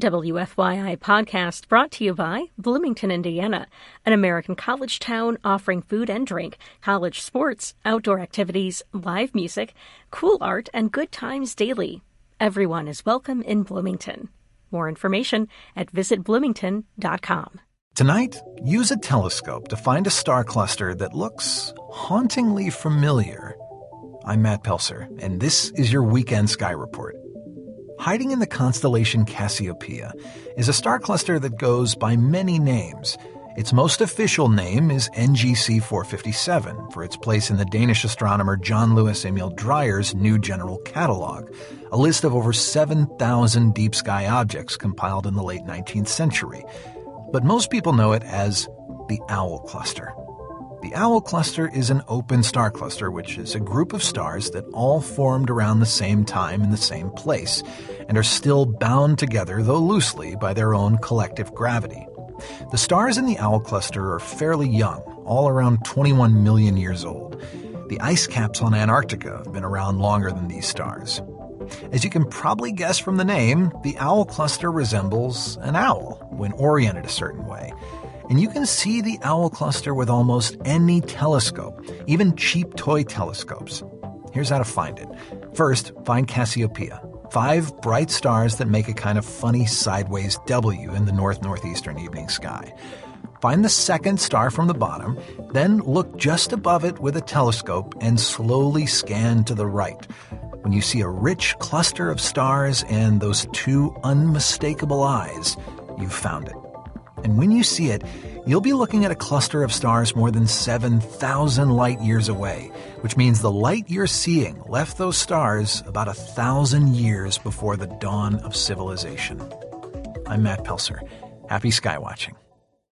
WFYI podcast brought to you by Bloomington, Indiana, an American college town offering food and drink, college sports, outdoor activities, live music, cool art, and good times daily. Everyone is welcome in Bloomington. More information at visitbloomington.com. Tonight, use a telescope to find a star cluster that looks hauntingly familiar. I'm Matt Pelser, and this is your Weekend Sky Report. Hiding in the constellation Cassiopeia is a star cluster that goes by many names. Its most official name is NGC 457 for its place in the Danish astronomer John Louis Emil Dreyer's New General Catalogue, a list of over 7,000 deep sky objects compiled in the late 19th century but most people know it as the Owl Cluster. The Owl Cluster is an open star cluster, which is a group of stars that all formed around the same time in the same place, and are still bound together, though loosely, by their own collective gravity. The stars in the Owl Cluster are fairly young, all around 21 million years old. The ice caps on Antarctica have been around longer than these stars. As you can probably guess from the name, the owl cluster resembles an owl when oriented a certain way. And you can see the owl cluster with almost any telescope, even cheap toy telescopes. Here's how to find it. First, find Cassiopeia, five bright stars that make a kind of funny sideways W in the north northeastern evening sky. Find the second star from the bottom, then look just above it with a telescope and slowly scan to the right when you see a rich cluster of stars and those two unmistakable eyes, you've found it. And when you see it, you'll be looking at a cluster of stars more than 7,000 light years away, which means the light you're seeing left those stars about a thousand years before the dawn of civilization. I'm Matt Pelser. Happy skywatching.